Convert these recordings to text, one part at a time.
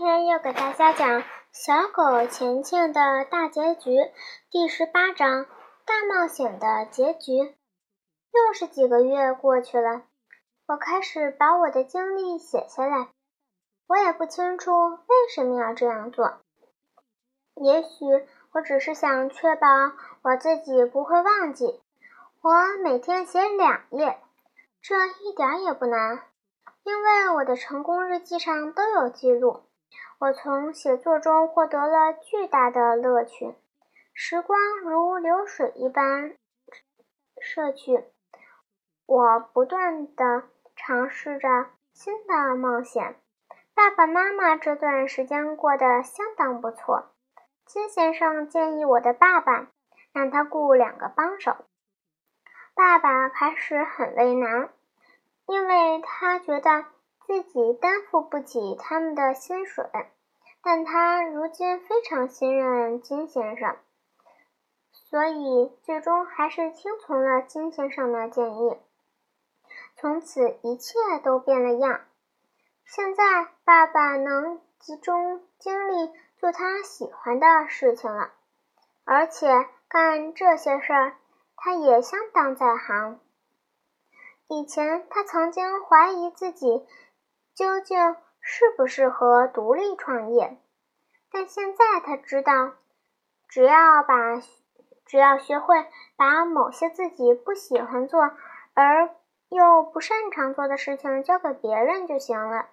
今天要给大家讲《小狗钱钱的大结局》第十八章“大冒险的结局”。又是几个月过去了，我开始把我的经历写下来。我也不清楚为什么要这样做。也许我只是想确保我自己不会忘记。我每天写两页，这一点也不难。因为我的成功日记上都有记录，我从写作中获得了巨大的乐趣。时光如流水一般逝去，我不断地尝试着新的冒险。爸爸妈妈这段时间过得相当不错。金先生建议我的爸爸让他雇两个帮手。爸爸开始很为难。因为他觉得自己担负不起他们的薪水，但他如今非常信任金先生，所以最终还是听从了金先生的建议。从此一切都变了样。现在爸爸能集中精力做他喜欢的事情了，而且干这些事儿，他也相当在行。以前他曾经怀疑自己究竟适不适合独立创业，但现在他知道，只要把只要学会把某些自己不喜欢做而又不擅长做的事情交给别人就行了。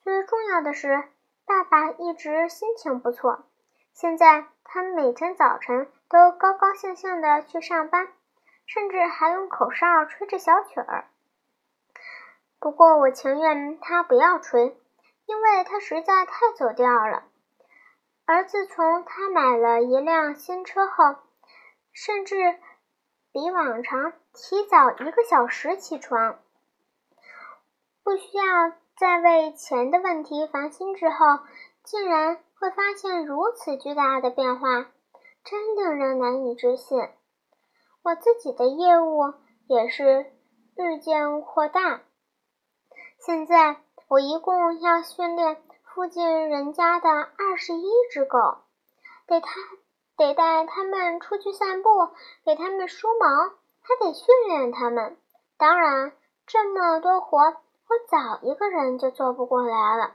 最重要的是，爸爸一直心情不错，现在他每天早晨都高高兴兴的去上班。甚至还用口哨吹着小曲儿。不过我情愿他不要吹，因为他实在太走调了。而自从他买了一辆新车后，甚至比往常提早一个小时起床，不需要再为钱的问题烦心之后，竟然会发现如此巨大的变化，真令人难以置信。我自己的业务也是日渐扩大。现在我一共要训练附近人家的二十一只狗，得他得带他们出去散步，给他们梳毛，还得训练他们。当然，这么多活，我早一个人就做不过来了。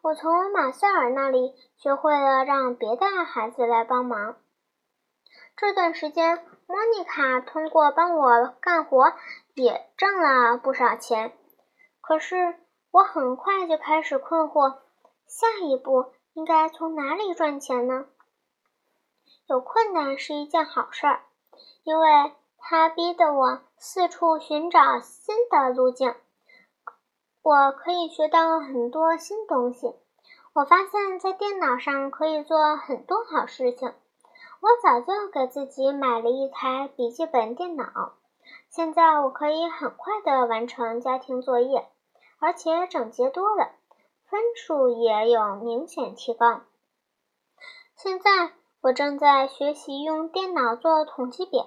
我从马塞尔那里学会了让别的孩子来帮忙。这段时间，莫妮卡通过帮我干活也挣了不少钱。可是我很快就开始困惑，下一步应该从哪里赚钱呢？有困难是一件好事儿，因为它逼得我四处寻找新的路径。我可以学到很多新东西。我发现，在电脑上可以做很多好事情。我早就给自己买了一台笔记本电脑，现在我可以很快的完成家庭作业，而且整洁多了，分数也有明显提高。现在我正在学习用电脑做统计表，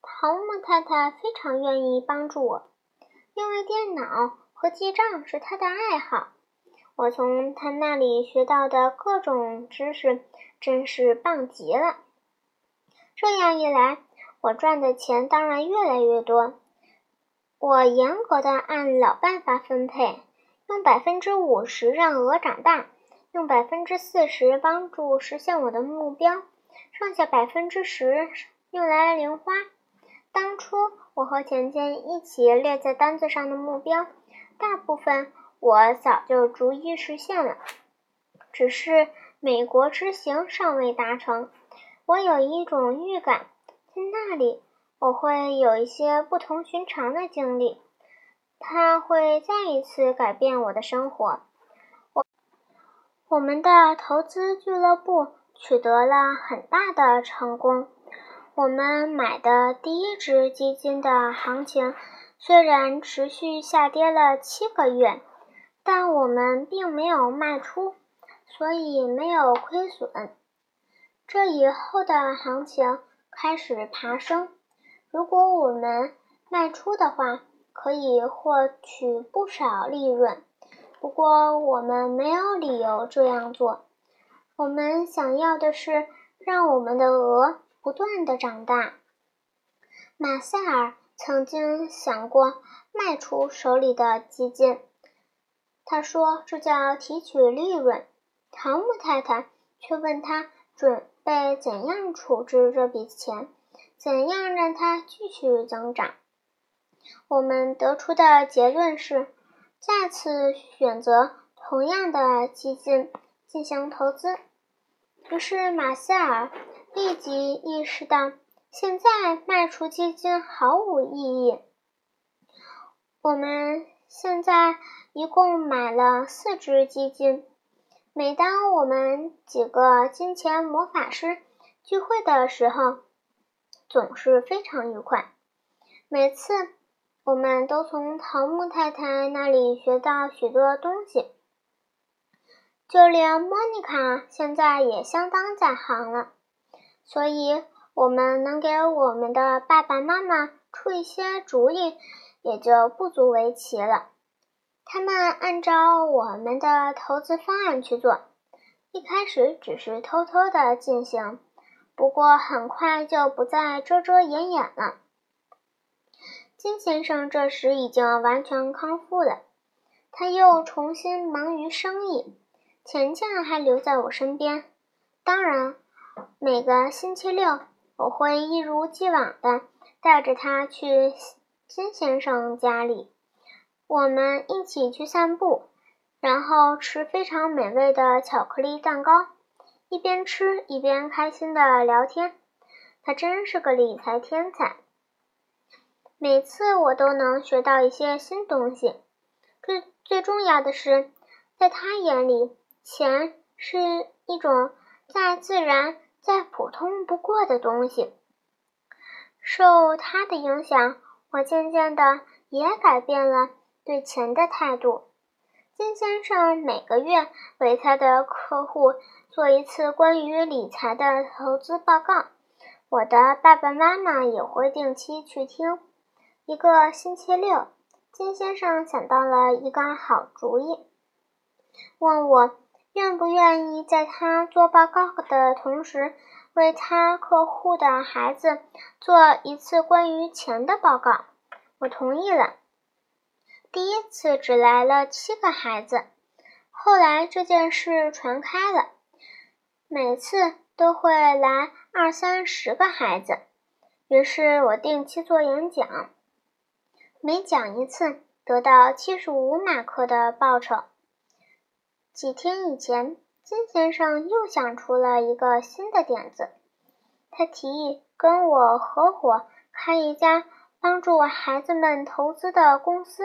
桃木太太非常愿意帮助我，因为电脑和记账是她的爱好。我从她那里学到的各种知识。真是棒极了！这样一来，我赚的钱当然越来越多。我严格的按老办法分配，用百分之五十让鹅长大，用百分之四十帮助实现我的目标，剩下百分之十用来零花。当初我和钱钱一起列在单子上的目标，大部分我早就逐一实现了，只是。美国之行尚未达成，我有一种预感，在那里我会有一些不同寻常的经历，它会再一次改变我的生活。我我们的投资俱乐部取得了很大的成功。我们买的第一只基金的行情虽然持续下跌了七个月，但我们并没有卖出。所以没有亏损。这以后的行情开始爬升。如果我们卖出的话，可以获取不少利润。不过我们没有理由这样做。我们想要的是让我们的鹅不断的长大。马塞尔曾经想过卖出手里的基金，他说这叫提取利润。唐姆太太却问他准备怎样处置这笔钱，怎样让它继续增长。我们得出的结论是，再次选择同样的基金进行投资。于是马塞尔立即意识到，现在卖出基金毫无意义。我们现在一共买了四只基金。每当我们几个金钱魔法师聚会的时候，总是非常愉快。每次我们都从桃木太太那里学到许多东西。就连莫妮卡现在也相当在行了，所以我们能给我们的爸爸妈妈出一些主意，也就不足为奇了。他们按照我们的投资方案去做，一开始只是偷偷的进行，不过很快就不再遮遮掩掩了。金先生这时已经完全康复了，他又重新忙于生意。钱钱还留在我身边，当然，每个星期六我会一如既往的带着他去金先生家里，我们一起去散步，然后吃非常美味的巧克力蛋糕，一边吃一边开心的聊天。他真是个理财天才，每次我都能学到一些新东西。最最重要的是，在他眼里。钱是一种再自然、再普通不过的东西。受他的影响，我渐渐的也改变了对钱的态度。金先生每个月为他的客户做一次关于理财的投资报告，我的爸爸妈妈也会定期去听。一个星期六，金先生想到了一个好主意，问我。愿不愿意在他做报告的同时，为他客户的孩子做一次关于钱的报告？我同意了。第一次只来了七个孩子，后来这件事传开了，每次都会来二三十个孩子。于是我定期做演讲，每讲一次得到七十五马克的报酬。几天以前，金先生又想出了一个新的点子。他提议跟我合伙开一家帮助孩子们投资的公司。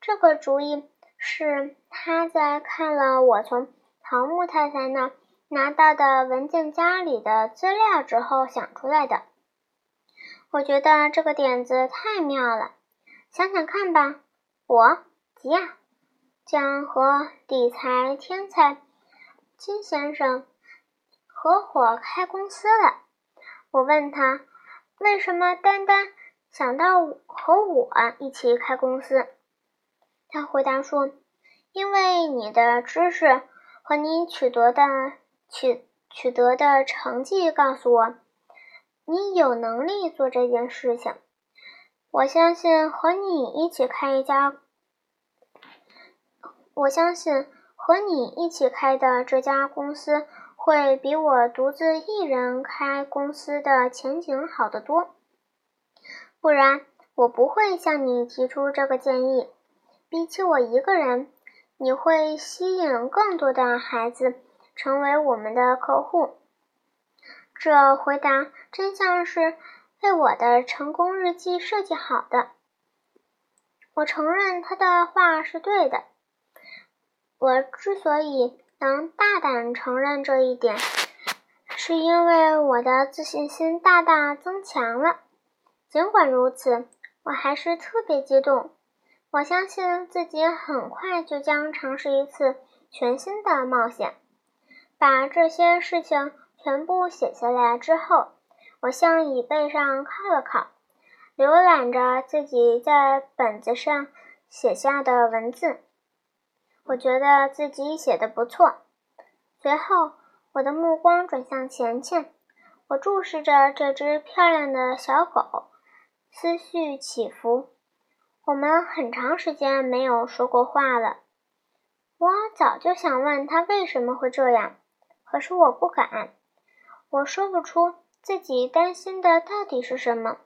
这个主意是他在看了我从桃木太太那拿到的文件夹里的资料之后想出来的。我觉得这个点子太妙了，想想看吧。我吉亚。将和理财天才金先生合伙开公司了。我问他为什么单单想到和我一起开公司。他回答说：“因为你的知识和你取得的取取得的成绩告诉我，你有能力做这件事情。我相信和你一起开一家。”我相信和你一起开的这家公司会比我独自一人开公司的前景好得多，不然我不会向你提出这个建议。比起我一个人，你会吸引更多的孩子成为我们的客户。这回答真像是为我的成功日记设计好的。我承认他的话是对的。我之所以能大胆承认这一点，是因为我的自信心大大增强了。尽管如此，我还是特别激动。我相信自己很快就将尝试一次全新的冒险。把这些事情全部写下来之后，我向椅背上靠了靠，浏览着自己在本子上写下的文字。我觉得自己写的不错。随后，我的目光转向钱钱，我注视着这只漂亮的小狗，思绪起伏。我们很长时间没有说过话了。我早就想问他为什么会这样，可是我不敢。我说不出自己担心的到底是什么，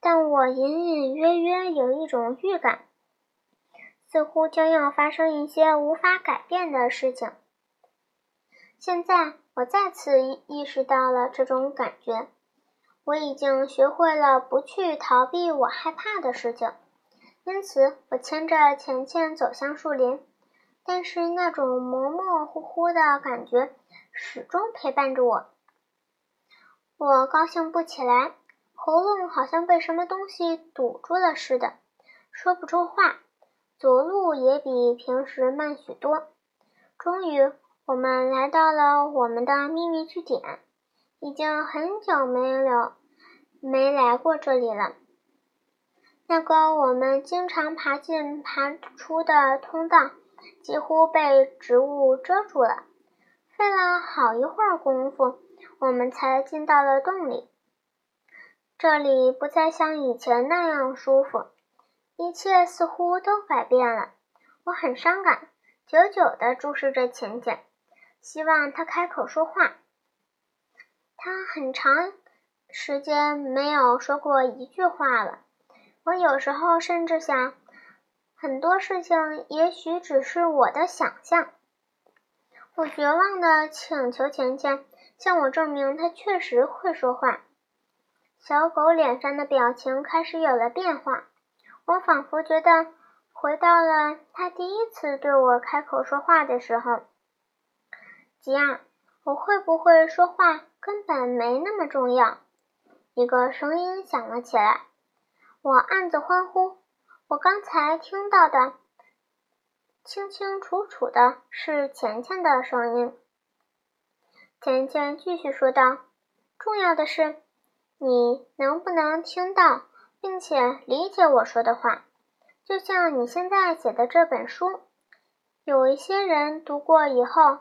但我隐隐约约有一种预感，似乎将要发生一些无法改变的事情。现在我再次意识到了这种感觉，我已经学会了不去逃避我害怕的事情，因此我牵着钱钱走向树林，但是那种模模糊糊的感觉始终陪伴着我。我高兴不起来，喉咙好像被什么东西堵住了似的，说不出话，走路也比平时慢许多。终于。我们来到了我们的秘密据点，已经很久没有没来过这里了。那个我们经常爬进爬出的通道几乎被植物遮住了，费了好一会儿功夫，我们才进到了洞里。这里不再像以前那样舒服，一切似乎都改变了。我很伤感，久久地注视着浅浅。希望他开口说话。他很长时间没有说过一句话了。我有时候甚至想，很多事情也许只是我的想象。我绝望的请求钱钱向我证明他确实会说话。小狗脸上的表情开始有了变化。我仿佛觉得回到了他第一次对我开口说话的时候。吉尔，我会不会说话根本没那么重要。一个声音响了起来，我暗自欢呼。我刚才听到的，清清楚楚的是钱钱的声音。钱钱继续说道：“重要的是，你能不能听到，并且理解我说的话？就像你现在写的这本书，有一些人读过以后。”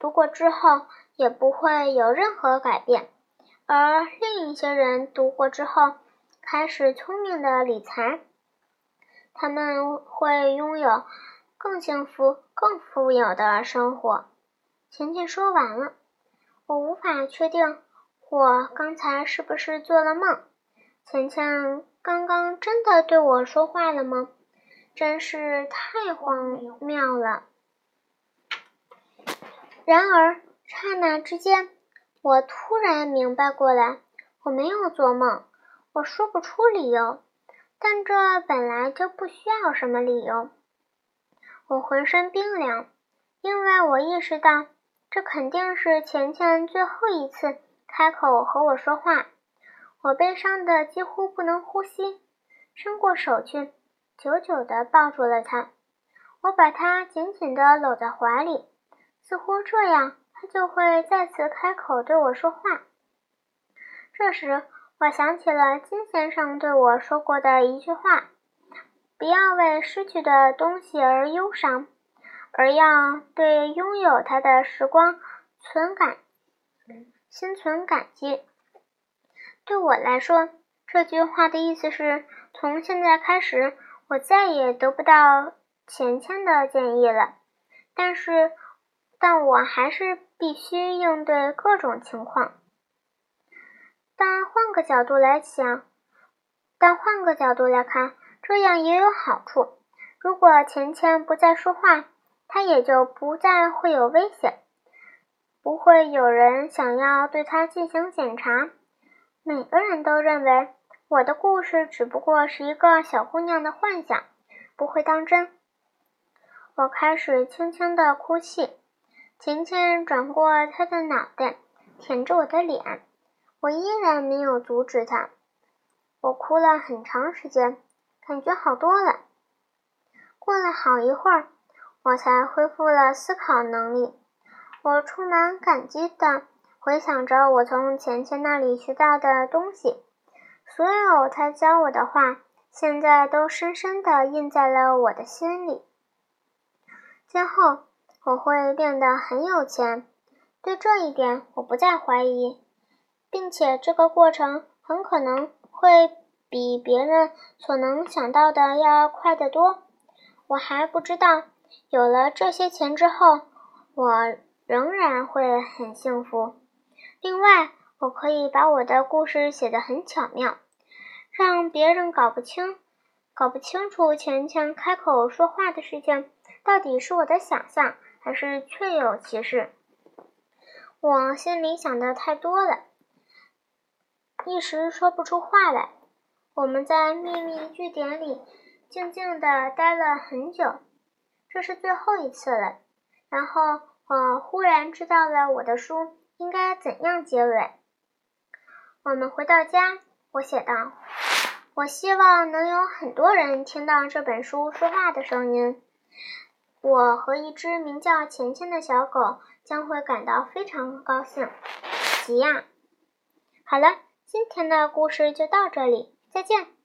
读过之后也不会有任何改变，而另一些人读过之后开始聪明的理财，他们会拥有更幸福、更富有的生活。晴晴说完了，我无法确定我刚才是不是做了梦。晴晴刚刚真的对我说话了吗？真是太荒谬了。然而，刹那之间，我突然明白过来，我没有做梦。我说不出理由，但这本来就不需要什么理由。我浑身冰凉，因为我意识到，这肯定是钱钱最后一次开口和我说话。我悲伤的几乎不能呼吸，伸过手去，久久地抱住了他。我把他紧紧地搂在怀里。似乎这样，他就会再次开口对我说话。这时，我想起了金先生对我说过的一句话：“不要为失去的东西而忧伤，而要对拥有它的时光存感，心存感激。”对我来说，这句话的意思是从现在开始，我再也得不到钱钱的建议了。但是。但我还是必须应对各种情况。但换个角度来想，但换个角度来看，这样也有好处。如果钱钱不再说话，他也就不再会有危险，不会有人想要对他进行检查。每个人都认为我的故事只不过是一个小姑娘的幻想，不会当真。我开始轻轻的哭泣。钱钱转过他的脑袋，舔着我的脸，我依然没有阻止他。我哭了很长时间，感觉好多了。过了好一会儿，我才恢复了思考能力。我充满感激地回想着我从钱钱那里学到的东西，所有他教我的话，现在都深深地印在了我的心里。今后我会变得很有钱，对这一点我不再怀疑，并且这个过程很可能会比别人所能想到的要快得多。我还不知道，有了这些钱之后，我仍然会很幸福。另外，我可以把我的故事写得很巧妙，让别人搞不清。搞不清楚钱钱开口说话的事情到底是我的想象还是确有其事。我心里想的太多了，一时说不出话来。我们在秘密据点里静静地待了很久，这是最后一次了。然后我忽然知道了我的书应该怎样结尾。我们回到家，我写道。我希望能有很多人听到这本书说话的声音。我和一只名叫钱钱的小狗将会感到非常高兴。吉亚，好了，今天的故事就到这里，再见。